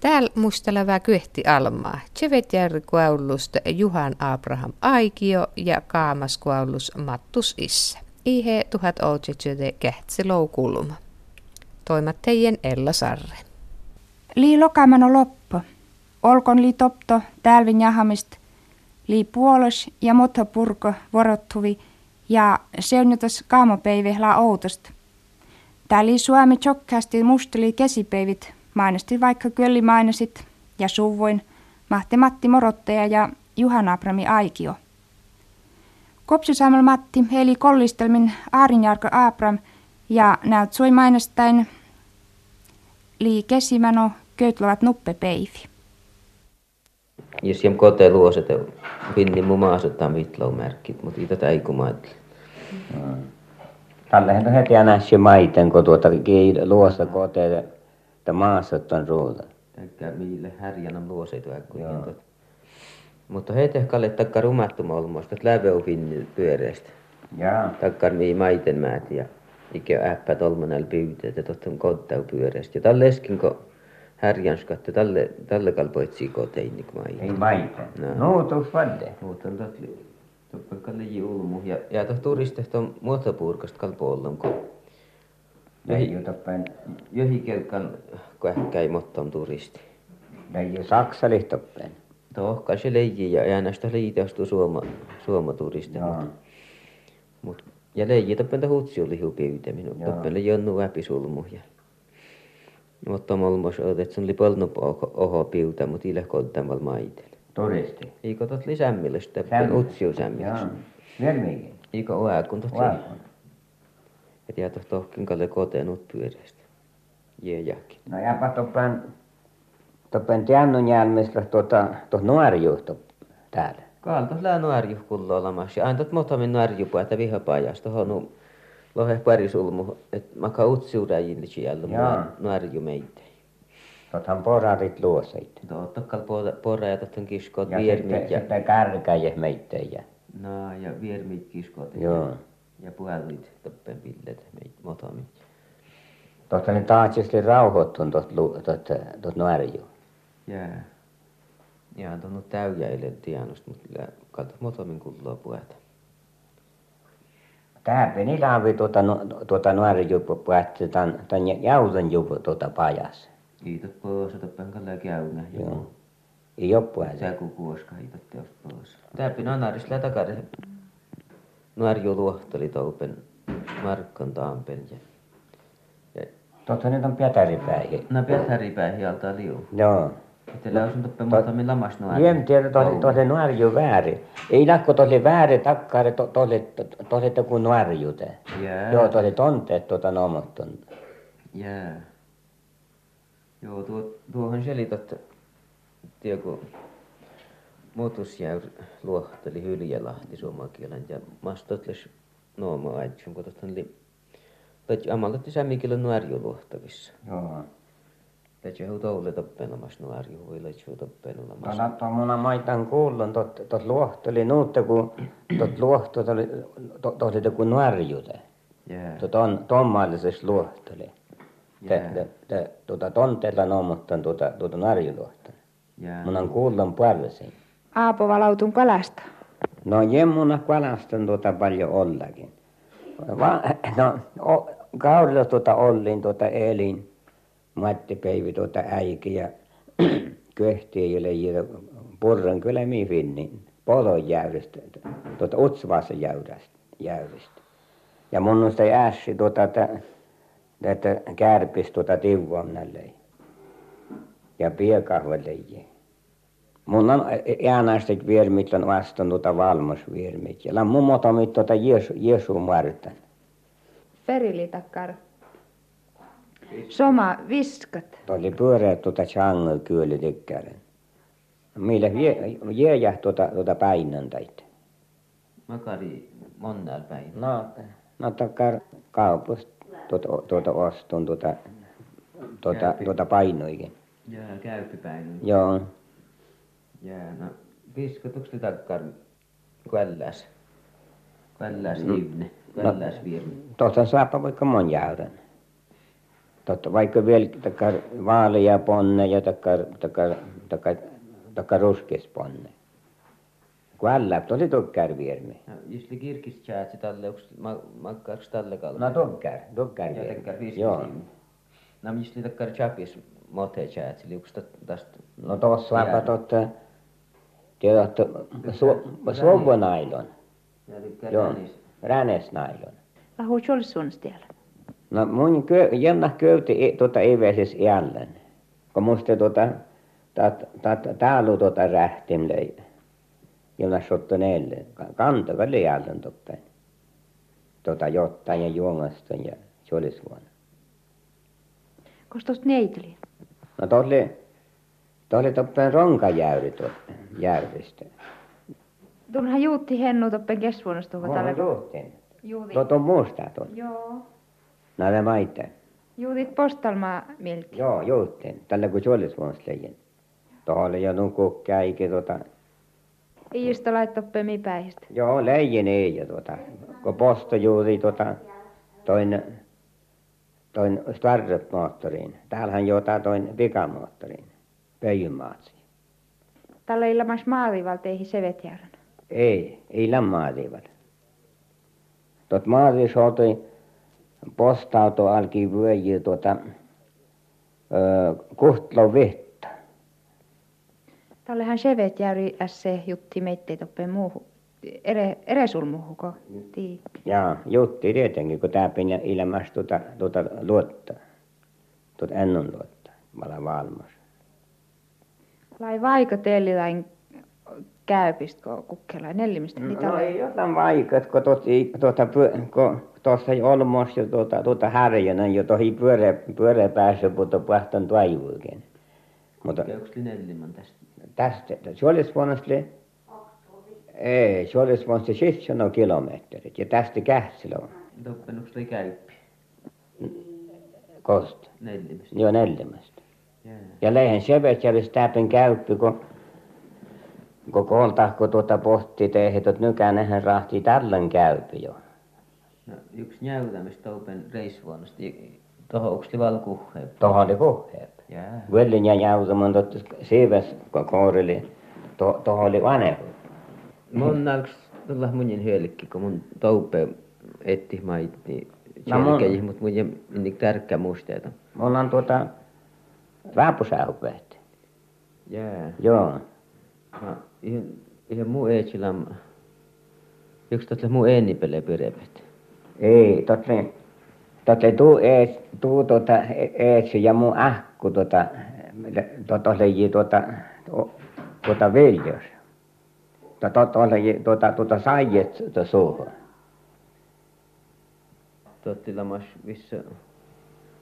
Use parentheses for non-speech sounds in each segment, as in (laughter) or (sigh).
Täällä musteleva kyhti almaa. Tsevetjärri kuaulusta Juhan Abraham Aikio ja Kaamas kuaulus Mattus Isse. Ihe tuhat outsitsöde kähtsi loukulma. teidän Ella Sarre. Lii lokamano loppu. Olkon li topto tälvin jahamist. Lii puolos ja motto purko vorottuvi ja seunjutas kaamopäivi la outosta. Täällä Suomi chokkaasti musteli kesipeivit, mainosti vaikka kölli mainosit ja suvuin Mahti Matti Morottaja ja Juhan Abrami Aikio. Kopsusaamalla Matti eli kollistelmin Aarinjarko Abram ja näyt sui mainostain lii kesimano köytlovat nuppepeivi. Jos jem kote luoset, pinnin mun maasottaa mitlau merkit, mutta itä täikumaitli. Mm. Tällähän on heti näissä maiten, kun tuota luosta koteja, että maassa on ruuta. Eikä mille härjänä luoseitu äkkujen Mutta he tehkalle takka rumattuma olmoista, että läve on finni pyöreästä. Jaa. Takkar mii maiten määt ja ikä äppä tolmanel pyyteet ja totta kottau pyöreästä. Ja tälle eskin, kun härjanskatte, tälle, tälle kalpoitsi kotein, niin Ei maiten. No, no tuus vadde. Mutta on totta Toppaikalle julmu. Ja, ja tuossa turistista on muotopurkasta kalpoollam, kun Johi toppain. Johi kelkan kähkäi motton turisti. Leiji Saksali toppain. Tohka se leiji ja äänästä liitostu suoma, suoma turisti. Joo. Mut, ja leiji toppain hutsi oli hupiytä minun. Toppain jonnu väpi sulmu. Ja, mutta molmos otet sun li polnu oho piuta, mut ilä koltamal maiten. Turisti. Eikö tot lisämmille sitä utsiu sämmille? Joo. Vermiikin. Eikö oäkun tot Oäkun. Et jää tot tohkin kalle koteen ut pyöreästä. Jee jäkin. No jäpä toppen, toppen tiannun jälmistä tuota, tuot nuoriuhto täällä. Kaal tos lää nuoriuh kullo olamas. Ja aina tot motamin nuoriupu, että vihapajas tohon lohe parisulmu, et maka utsiurajin siellä nuoriu meitä. Tuothan porarit luoseit. Tottakkal pora ja totta kiskot Ja viermit ja... sitten kärkäjä meittejä. No ja viermit kiskot. Joo. Ja puhaluit toppen pillet meit motomit. Tuosta ne taatsisesti rauhoittun tuot, tuot nuoriu. Jää. Ja on tuonut täyjäille tienosta, mutta kalta motomin kulloa puhata. Tää peni laavi tuota, nu- tuota nuoriu puhatti tämän, tämän jautan jupu tuota pajas. Kiitot pois, toppen kalle käynä. Joo. Ei oo puhati. Sä kun kuoska hiitot teos pois. Täpin anaris lää takare. Nuorju luohteli toupen Markkon taampen ja... ja Tuossa nyt on Pietaripäihin. No Pietaripäihin alta liu. Joo. Itsellä on toppen motomin lamas nuori. Jem tiedä tosi, nuorju väärin. Ei lakko tosi väärin takkare to, tosi, kun nuorjute. Jää. Joo, tosi tonteet tuota nomottun. Jää. Joo, tuo, tuohon selitot, tiedätkö, Motusjäyr luohteli Hyljälahti suomakielen ja mastotles nooma aitsun, kun tuosta oli Tätä amalotti sämmikillä nuorju luohtavissa. Joo. Tätä hu toule toppelamas nuorju, voi lähtsuu toppelamas. Tuolla tuommoina maitan kuullun, tot, tot luohteli nuutta, kun tot luohto oli, kun nuorjute. Tot on tommallisessa luohteli. Tuota tonteella nomottan tuota, tuota nuorjuluohta. Jää. Mun on kuullun puolesi. Aapo valautun kalasta. No jemmuna kalastan tuota paljon ollakin. Va, no, o, kaudella tuota ollin tuota elin. Matti Peivi tuota äiki ja (clears throat) köhtiöille ja purran kyllä mi finnin. Polon jäydestä, tuota Utsvassa jäydestä. Ja mun on sitä ässi tuota, että, että tuota tiuonnelle. Ja piekahvelle. Mun on äänästet viermit on vastaan tuota valmosviermit. Ja mun motomit tuota Jeesu, Jeesu Martan. Ferili takkar. Soma viskat. Tuo oli pyöreät tuota changel kyllä tykkäären. Millä jäjä tuota, tuota päinäntäitä. Makari monnal päin. No, no takkar kaupasta tuota, tuota ostun tuota, tuota, tuota painoikin. Jää, käypi päin. Joo. Jää, no viskotuks te takkar kvälläs? Kvälläs No. ivne, No. kvälläs virmi. Tuosta saapa vaikka mon jäyrän. totta vaikka vielä takkar vaalea ponne ja takkar takkar takkar takkar ruskis ponne kun älläptä oli tukkär viermi Ja Just li kirkis tjäätsi tälle, onks makkaaks tälle kalma? no tukkär tukkär viermi joo Nam just li takkar chapis mote tjäätsi, li onks tästä? no tuossa vaikka totta tiedät suovonailon joo ränesnailon Lahu Jolsuns täällä. No mun kö, jännä köyti e- tuota eväsis jälleen. Kun musta tuota, tat, tat, täällä tuota rähtim löi. Jännä sotta neille. Kantava oli jälleen toppen. Tuota jotain ja juomasta ja se olisi vuonna. Kos neitli? No oli, tuo oli toppen ronkajäyri tuota järvistä. Tuonhan juutti hennu toppen kesvuonnosta tuohon Mä tällä. juhtin. Juutit. Tuo on musta tuon. Joo. Näin maite. Juutit postalmaa milti. Joo, juhtin. Tällä kun vuonna leijän. Tuohon oli jo nuku käikin tuota. Ei just laittaa pemi päihistä. Joo, leijin ei ja tuota, kun posto juuri tuota, toin, toin startup-moottoriin. Täällähän joutaa toin pikamoottoriin, pöijymaatsi. Tällä ilmas maalivalta eihin sevetjärän. Ei, ei lämmaativat. Tuot maati soutui postauto alki vyöjiä tuota, kuhtlo vittä. Tällähän sevetjäri ässe jutti meittei toppen muuhu. Ere, eresulmuhuko? Tii. Ja jutti tietenkin, kun tää pinja ilmas tuota, tuota luotta. Tuota ennun luotta, vala valmas. Lai vaiko teille lain käypistä, kun kukkela nellimistä. Mitä No oli? ei jotain vaikat, kun tuossa tuota, kun tuossa ei olmos jo tuota, tuota härjänä jo tohi pyörä, pyörä päässä, mutta puhtaan taivuikin. Mutta nellimän tästä? tästä, se olisi sille, ei, se olisi se 7 kilometrit ja tästä Kähtsilä on, li käyppi? kosta, Nellimästä. jo neljämästä. Ja leihän Sevetjärvis täpin käyppi, kun kun kolta, kun tuota pohti tehdä, että nykänähän rahti tällän käyppi jo. No, yksi näytämistä topen reissuvuonnosta. Toho onks li valkuhhe? Tuohon oli puheet. Jää. Vuelin ja jäusaman totta siiväs kourili. Tuohon oli vanhempi. Mun alks tulla munin hyölikki, kun mun toupe etti mait, niin No mun- selkeä, mut mun jäi niin tärkeä muisteita. Mulla on tuota vaapusähupehti. Jää. Joo. No, ihan, ihan muu eetsilam. Yksi totle muu ennipele pyrepet. Ei, totle, totle tuu ees, tuu tuota eesy ja mun ähku tuota, tuota leiji tuota, tu- tuota viljos. Tuota, tuota, tuota, tuota saijet tuota suuhun. Totti lamas missä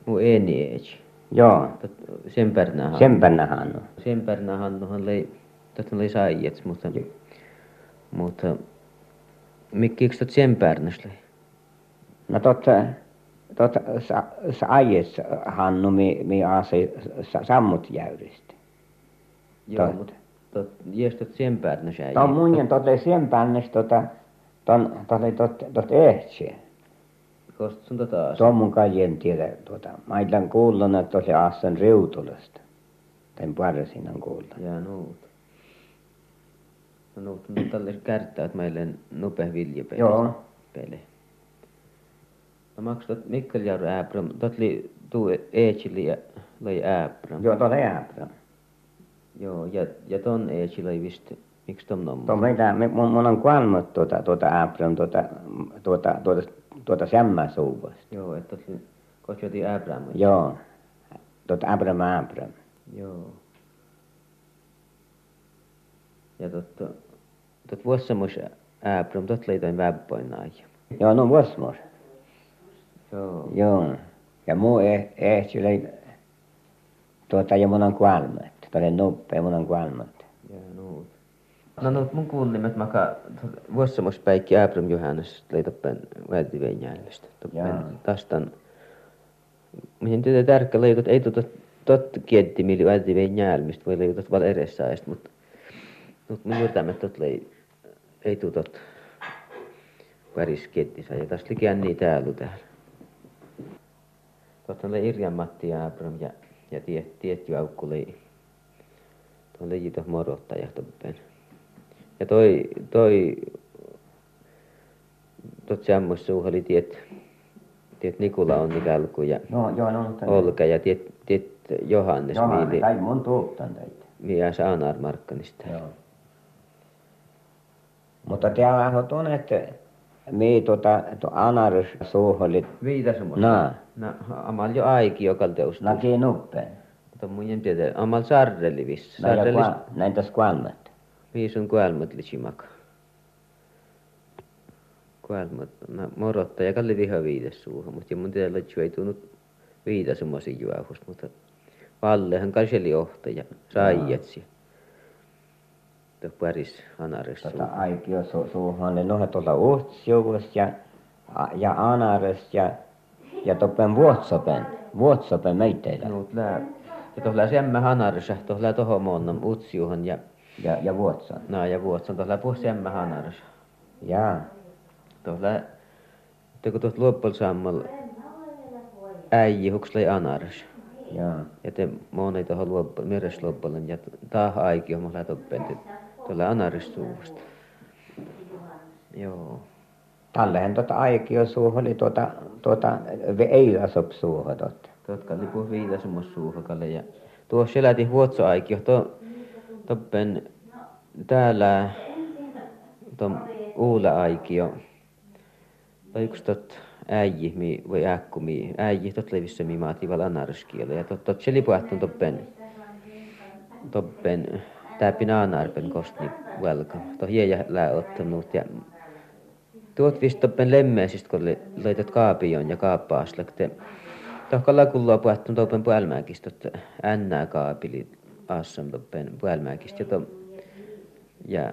muu eni eetsi. Joo, Tot, sen pärnähän. sempänähän on. Sen pärnähän nohan lei, totta lei saijets, mutta, Joo. mutta mikki yksi tot sen pärnäs lei? No totta, totta sa, hannu mi, mi aasi sa, sammut jäyristä. Joo, Totta. mutta tot, jes tot sen pärnäs äijä. Tuo munjen totle sen pännes tota, ton, tot, tot ehtsä. Kost sun tota Tuon mun kai en tiedä, tuota, mä olen kuullut, että se Aassan riutulasta. Tai parsin on kuullut. Jää nuut. No nuut on tälle kärttää, että meille nopea viljepeli. Joo. Peli. No maks tot Mikkel Jarro Äbram, tot li tuu Eechili ja lei Äbram. Joo, tuolla jääpä. Joo, ja, ja ton Eechili lei vist, miksi tom nomma? Tuo meitä, me, mun, mun on kuollut tuota, tuota ääprän, tuota, tuota, tuota, tuota sämmä suuvasta. Joo, että joti Äbram. Joo, tuota äprän äprän. Joo. Ja tot, tot vuossamus Äbram, tot lei tain väbpoin naija. Joo, no vuosmos. Joo. Joo. Ja muu eh, ehti oli, tuota, ja mun on kuollut. Tuolle nuppeen mun on kuollut. Ja nuut. No nuut mun kuullimet maka vuossamus päikki Äbram Johannes lei toppen vältiveen Jaa. tastan. Mihin tytö tärkkä leikot ei tuota tot kietti mili vältiveen jäljistä voi leikot val edessä ajast, mutta mut mun jyrtämät tot lei ei tuu tot väris kiettisä ja tästä likiän niin täällä täällä. Tuossa oli Irjan Matti ja Abram ja, ja tiet, tietty aukku oli tuon leijito morottaja. Ja toi, toi tuot semmoista suuha oli tiet, tiet Nikula on nikalku ja no, joo, no, Olga ja tiet, tiet Johannes. Johannes, miili, tai mun tuuttan teitä. Miä Saanar Markkanista. Joo. Mutta täällä on tuonne, että mi tuota, tu anarus suuholit. Viitasumassa? No. No, amal jo aiki joka teus. Laki nuppeen. Mutta mun en tiedä, amal sarreli viss. Sarreli. Näin tässä kuolmat. Viisun kuolmat lisimaka. Kuolmat, no morotta ja kalli viha viides suuhun, mutta mun tiedä, että ei tunnut viitasumassa juohus, mutta Vallehan kanseli ohta ja saijatsi. Tuo paris anares Tota aikio su, suuhan ne nohe tuolla uhtsjuvus ja, ja anares ja, ja toppen vuotsopen, vuotsopen meitteillä. No, lää. Ja tuolla semme anares, tuolla toho monnam utsjuhan ja ja, ja vuotson. No ja vuotson tuolla puh semme anares. Jaa. Tuolla, kun tuosta luoppal sammal äijä hukslai anares. Joo. Ja te moni tuohon luoppa, meresluoppalan ja taah aiki on mulla toppentit tuolla anaristuusta. Joo. Tallehan tuota aikio suuhun oli tuota, tuota eilasop suuhun totta. Tuotka oli puh viidasummas suuhakalle ja tuossa seläti vuotso aikio to, toppen täällä tuon uula aikio. Tai yksi tot äijä, mi, voi äkku, mi, äijä, tot levissä mi maati val anarskielo. Ja tot, tot seli puhtun toppen, toppen, täpin anarpen kostni velka. To hiejä lää ottanut ja tuot vist toppen lemmeisistä, kun laitat kaapion ja kaappaaslakte. Tohkalla kulloa puhtun toppen puolmäkistä, että ännää puolmäkistä. Ja, to, ja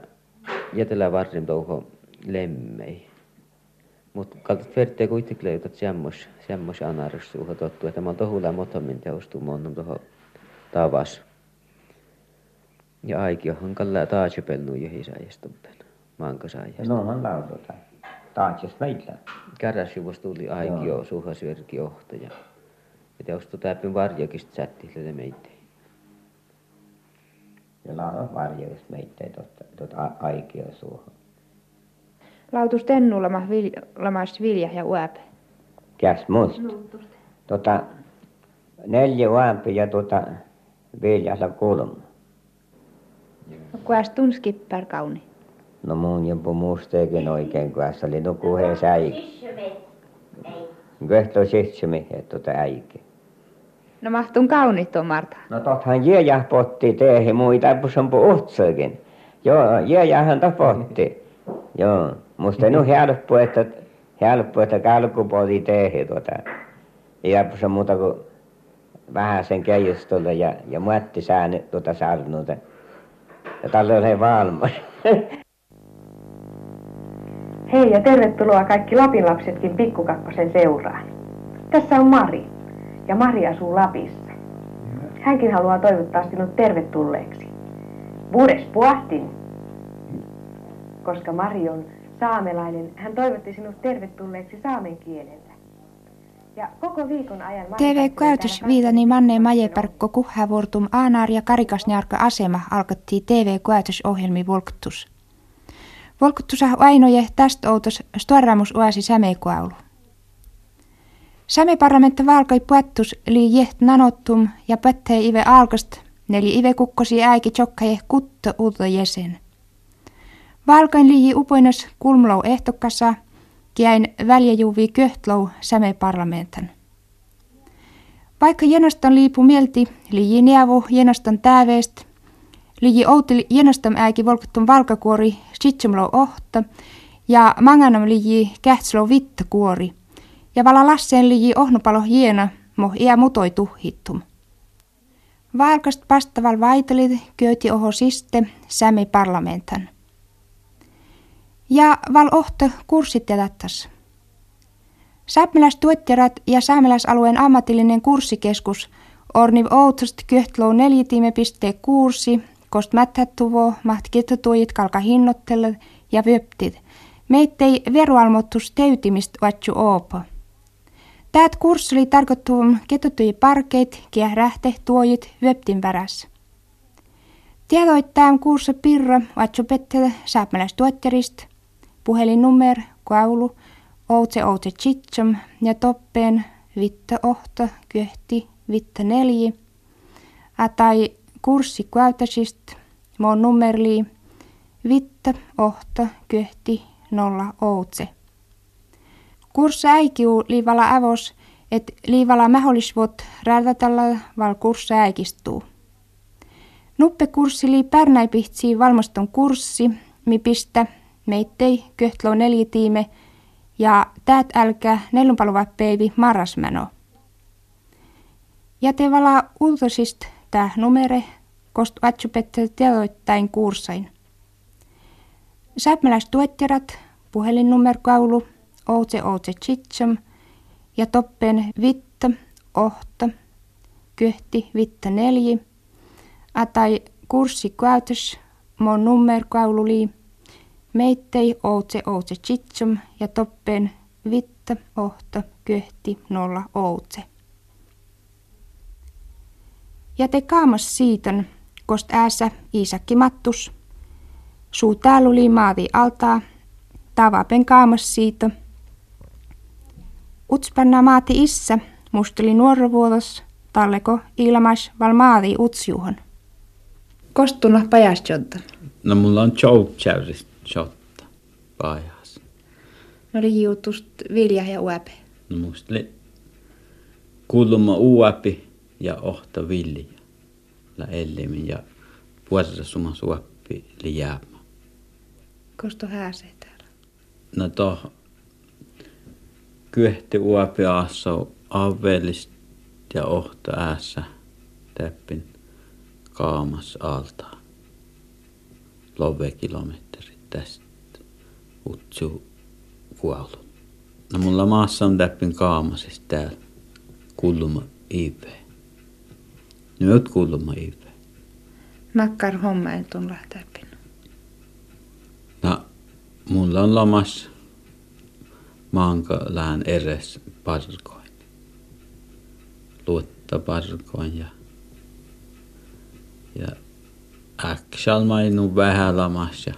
jätellä varrim touho lemmei. Mutta kaltat vertee kuitenkin löytät semmos, semmos anarussuuha tottu, että mä oon tohulla motommin teostuu monnum toho tavas. Ja aikiohan kalla taajupelnu johisaajastuppen, maankasaajasta. No on laututa. Taatsis meillä. Käräsjuvos tuli aikio suha syörki ohta ja, teostu täpin varjokista sättihille meitä. Varjokista meitä tuota, tuota aikio suuhun. Lautus tennulama vilja, vilja ja uäpä. Käs muist. Tota, neljä uämpi ja tota viljalla kulma. No kuas tunskippär kauni. No mun jopa muusteekin oikein, kun se oli nuku he säiki. Köhtö sitsumi, että tota äiki. No mahtun kaunit tuo Marta. No tothan jääjä potti teehi muita, on puhtseekin. Joo, jääjähän tapotti. Joo. Musta on helppo, että helppo, että kalkupoli tehdä tuota. Ei se muuta kuin vähän sen keijustolle ja, ja muotti sään tuota sarnuuta. Ja tälle oli valmis. Hei ja tervetuloa kaikki Lapin lapsetkin pikkukakkosen seuraan. Tässä on Mari ja Mari asuu Lapissa. Hänkin haluaa toivottaa sinut tervetulleeksi. Vuodes puhtin, koska Mari on saamelainen. Hän toivotti sinut tervetulleeksi saamen kielellä. Ja koko viikon ajan... TV käytös viitani manne majeparkko kuhävuortum aanar ja karikasnjarka asema alkattiin TV ohjelmi volktus. Volktusa ainoje tästä outos storramus uasi sämekoaulu. Sämeparlamentti valkoi puettus li jeht nanottum ja pöttei ive alkast, neli ive kukkosi äiki chokkaje kutto uutta jäsen. Valkoin liiji upoinas kulmlou ehtokassa, kiäin väljäjuvi köhtlou säme parlamentan. Vaikka jenoston liipu mielti, liiji nievu jenoston tääveest, liiji outil jenoston äiki volkattun valkakuori sitsumlou ohta ja manganam liiji kähtslou vittakuori ja vala lasseen liiji ohnopalo hiena, mo iä mutoi tuhittum. Valkast pastaval vaitelit kööti oho siste sämi parlamentan ja val ohto kurssit jätättäs. Saamelastuotjarat ja saamelaisalueen ammatillinen kurssikeskus Orniv Outsost köhtlou neljätiime kurssi, kost mättätuvo, maht kalka hinnottele ja vyöptit. Meittei verualmottus teytimist vatsu oopa. Täät kurssi oli tarkoittu ketutui parkeit, kiehrähte, tuojit, webtin värässä. Tiedoittaa kurssi pirra, vatsupette, sääpmäläistuotterist, puhelinnummer, kaulu, outse outse chitsam ja toppeen vitta ohta, kyhti, vitta nelji, tai kurssi kuältäsist, mon nummerli, vitta ohta, kyhti, nolla outse. Kurssa äikiu liivala avos, et liivala mahdollisvot räätätällä val kurssa äikistuu. Nuppe kurssi lii pärnäipihtsi valmaston kurssi, mi pistä meittei köhtlo neljitiime ja täät älkä nelunpaluvat marrasmeno. Ja te vala ultosist tää numere, kost vatsupette teoittain kurssain. Säpmäläistuetterat, puhelinnummerkaulu, outse outse chitsam ja toppen vitta, ohta, kyhti vitta nelji, atai kurssi käytös, mon nummerkaululi, meittei outse outse chitsam ja toppen vitta, ohta, kyhti, nolla outse. Ja te kaamas siiton, kost äässä Iisakki Mattus, suu täällä maati altaa, tavapen kaamas siitä, Utspanna maati issä, musteli nuorovuotos, talleko ilmais val maati utsjuhon. Kostuna pajastjotta. No mulla on joutsäyristä jotta pajas. No oli juutust vilja ja uäpe. No musta oli kuuluma uäpi ja ohta vilja. La ellimin ja puolella suma suoppi li jäämä. Kosto hääsee täällä? No toh kyehti uopiaassa avellist ja ohta äässä täppin kaamas alta. Love kilometrit tästä utsu kuollut. No mulla maassa on täppin kaamasista täällä kulluma IP. Nyt kulluma IP. Makkar homma en tulla täppin. No, mulla on lomas lään eres parkoin. Luotta parkoin ja, ja äksal mainu vähän lamas ja,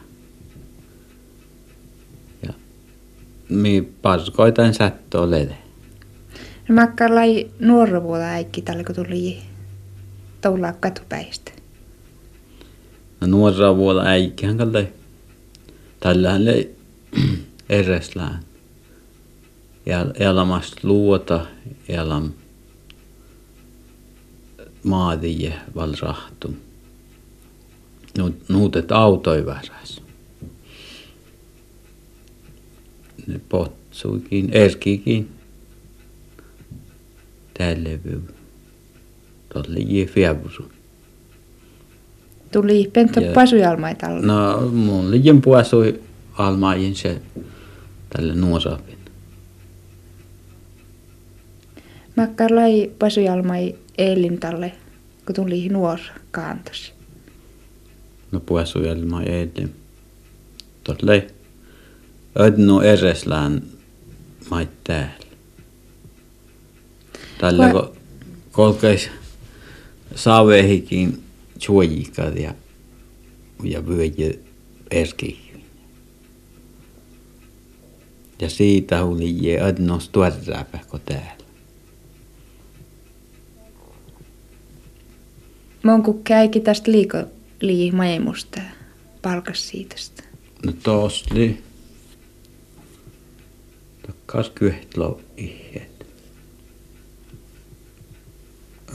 ja mi parkoitan sättö lede. No makkar lai nuorovuola äikki tällä kun tuli tulla katupäistä. No nuorovuola äikkihän kalle tällähän le (clears throat) elämästä luota, eläm maadie valrahtum. Nuutet autoi väräs. Ne potsuikin, erkikin. Tälle vyy. Tuolle jie fiavusu. Tuli pento pasujalmai tällä. No, mun liian puasui almaajin se tälle nuosapin. Makkar lai pasujalmai talle, kun tuli nuor kaantos. No pasujalmai eilin. Totle ödno ereslään mait täällä. Tällä kun kolkeis saavehikin suojikat ja, ja vyöjy erkiin. Ja siitä oli je ödnos tuorräpä täällä. Monku käikin tästä liiko lii maemusta palkas siitästä. No tos li. Takkas kyhtlo ihet.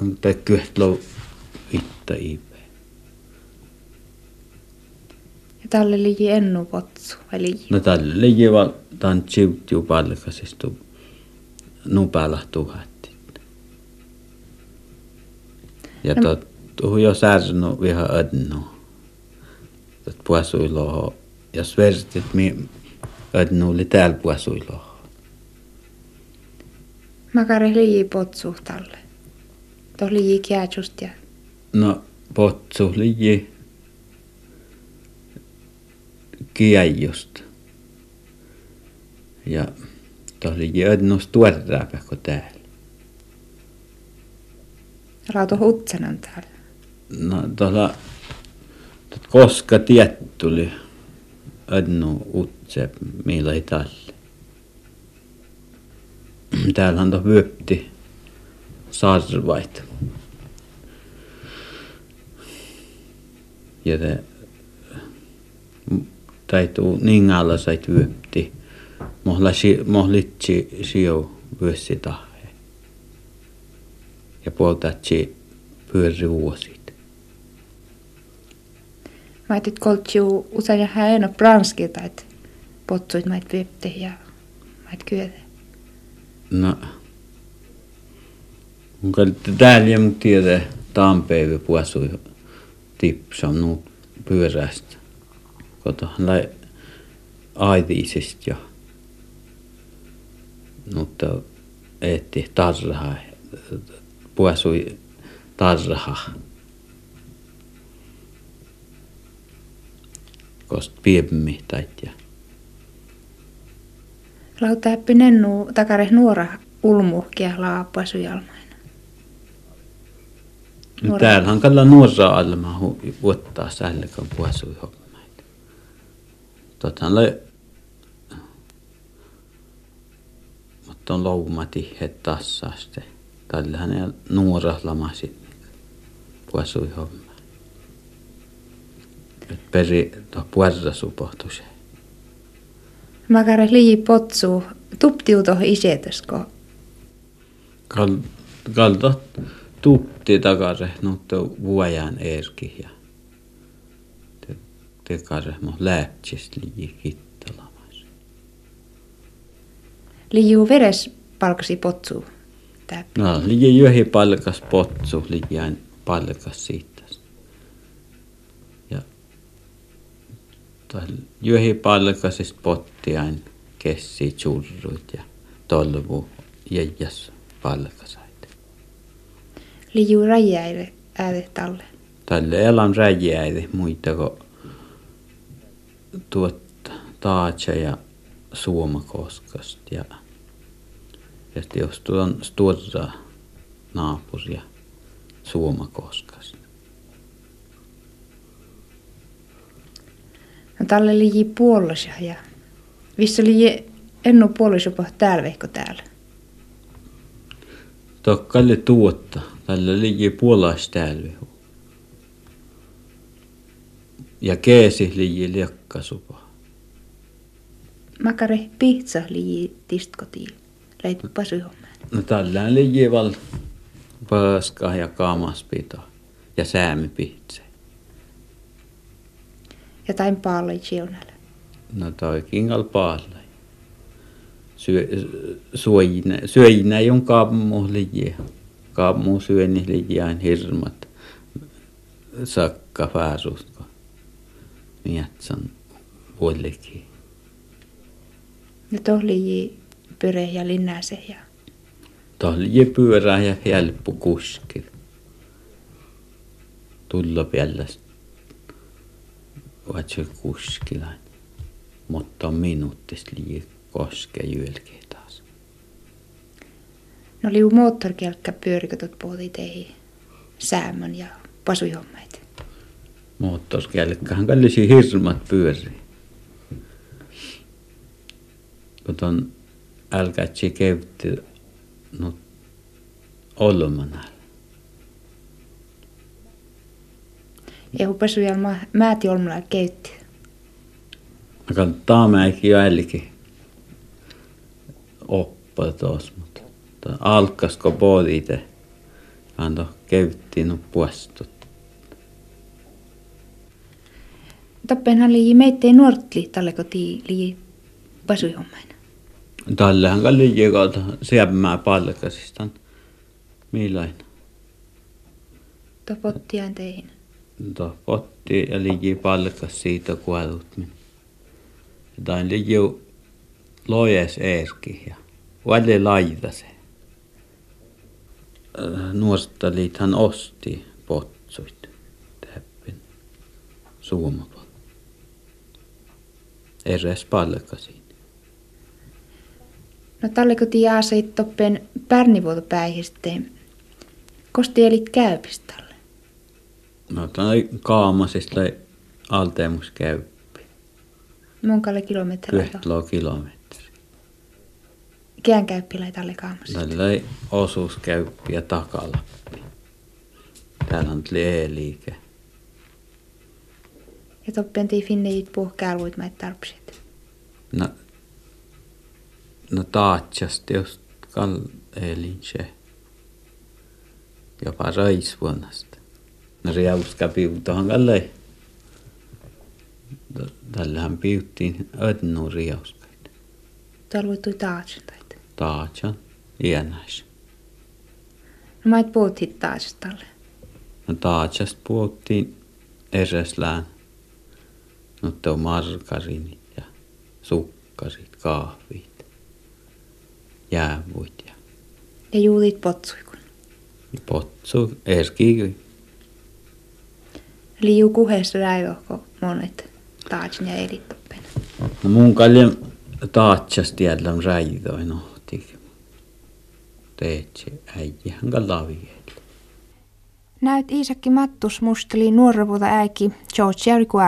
Mutta kyhtlo itta ipe. Ja tälle lii ennu potsu, eli? No tälle lii vaan tämän tsiuttiu palkasistu nupäällä tuhattit. Ja no. tot, tuhu jo särnu viha ödnu. Tot puasuiloho. Ja svertit mi ödnu oli täällä puasuiloho. Makare lii potsu talle. To lii kiätsust ja... No potsu lii kiäjust. Ja to lii ödnus tuorrääpä täällä. Rauto hutsanan täällä. No tuolla, koska tiet tuli ödnu utse, ei talle. (clears throat) Täällähän tuo vyöpti sarvait. Ja te taituu ningalla sait vyöpti. Mohla si, mohlitsi sijo vyössi tahe. Ja puoltatsi pyöri vuosit. Mä ajattelin, että koltsiu usein ja hän on branskilta, että potsuit mä vyöpti ja mä kyötä. No, onko täällä ja mun tiedä Tampevi puasui tipsannut pyörästä. Kotohan lai aiviisista jo. Mutta etti tarha, puasui tarha. Kost piemmi taitja. Lauta häppi nennu takare nuora ulmuhkia laapua sujalmaina. No täällähän kalla nuorra alma vuottaa säällikön puasui hommaita. Lai mutta on loumati het tassaste. Tällähän ei nuora lamasi. Et peri tuo puerra supohtus. Makare lii potsu tuptiu tuohon isetäsko. Kal, kalta tupti takare, mutta vuojan erki ja te, tekare mo läätsistä lii kittalamas. Liiu veres palkasi potsu. No, lii jöhi palkas potsu, liian palkas siitä. Ja jöhi palkasista pottiain kessi churrut ja tolvu jäjäs palkasait. Liiu räjäile ääde talle. Tälle elan räjäide muita kuin tuot taatsa ja suomakoskast ja ja jos tuon naapuria suomakoskast. No talle lii puollosia ja vissä lii ennu puollosia täällä vehko täällä. Tokkalle tuotta, tällä lii puolastäällä. Ja keesi lii liekkasupa. Makare pizza lii tistkotiin. Leit pasuyhommaan. No tällä lii val paska ja kamaspito ja säämipitse. Jotain paalloi siunalla. No toi kingal suojina, syöjinä ei on kaapmu lijiä. Kaapmu syöni lijiään hirmat. Sakka pääsusko. Mietsan vuolikin. Ja tohli pyre ja linnäse ja Tohli pyörää ja helppo kuski. Tulla piellästä. Vatsi kuskilain. Mutta minuuttista liikaa koskee jylkeä taas. No liu moottorikelkkä pyörikö tuot puhuti teihin säämön ja pasujommeet. Moottorikelkkahan kallisi hirmat pyöri. Kun ton älkätsi kevtti no olmanal. Ehu pasujalma määti olmalla keitti. Aga taamäkin jo ällikin oppa tos, mutta alkasko poodite anto kevtti no puestut. Toppenhan lii meittei nuortli tälle koti lii pasujommain. Tallehan kalli jekata siemmää palkasista. Millainen? Topottiaan teihin. Tuo potti ja liki palkas siitä kuolut. Tain liki lojes erki ja valle laita se. Nuorsta liithan osti potsuit täppin suomapot. Eräs palkasi. No tälle koti jää se toppen pärnivuoto päihiste. Kosti elit käypistalle? No tai kaamasista tai alteemus käyppi. Monkalle kilometriä? Kyhtlo kilometri. Kään käyppi lai tälle kaamassa? Tällä osuus käyppi ja takalappi. Täällä on e-liike. Ja toppen tii finneit puh kälvuit mait tarpsit. No, no taatsasti just kall elin se. Jopa raisvuonnasta. Riauska piutahan kalle. Tällähän piuttiin ödnu riauskaita. Tuolla tui taatsin taita. Taatsan iänäis. No mait puhutit taatsastalle. No taatsasta puhuttiin eräslään. No tuo margarinit ja sukkarit, kahvit, jäävuit ja Ja juulit potsuikun. potsu erkikin. Liu kuheessa räivohko monet taatsin ja elit toppen. No mun kaljem taatsas tiedän räidoin ohti. Teetse äijähän kalavielle. Näyt Iisakki Mattus musteli nuorevuota äiki George Jericho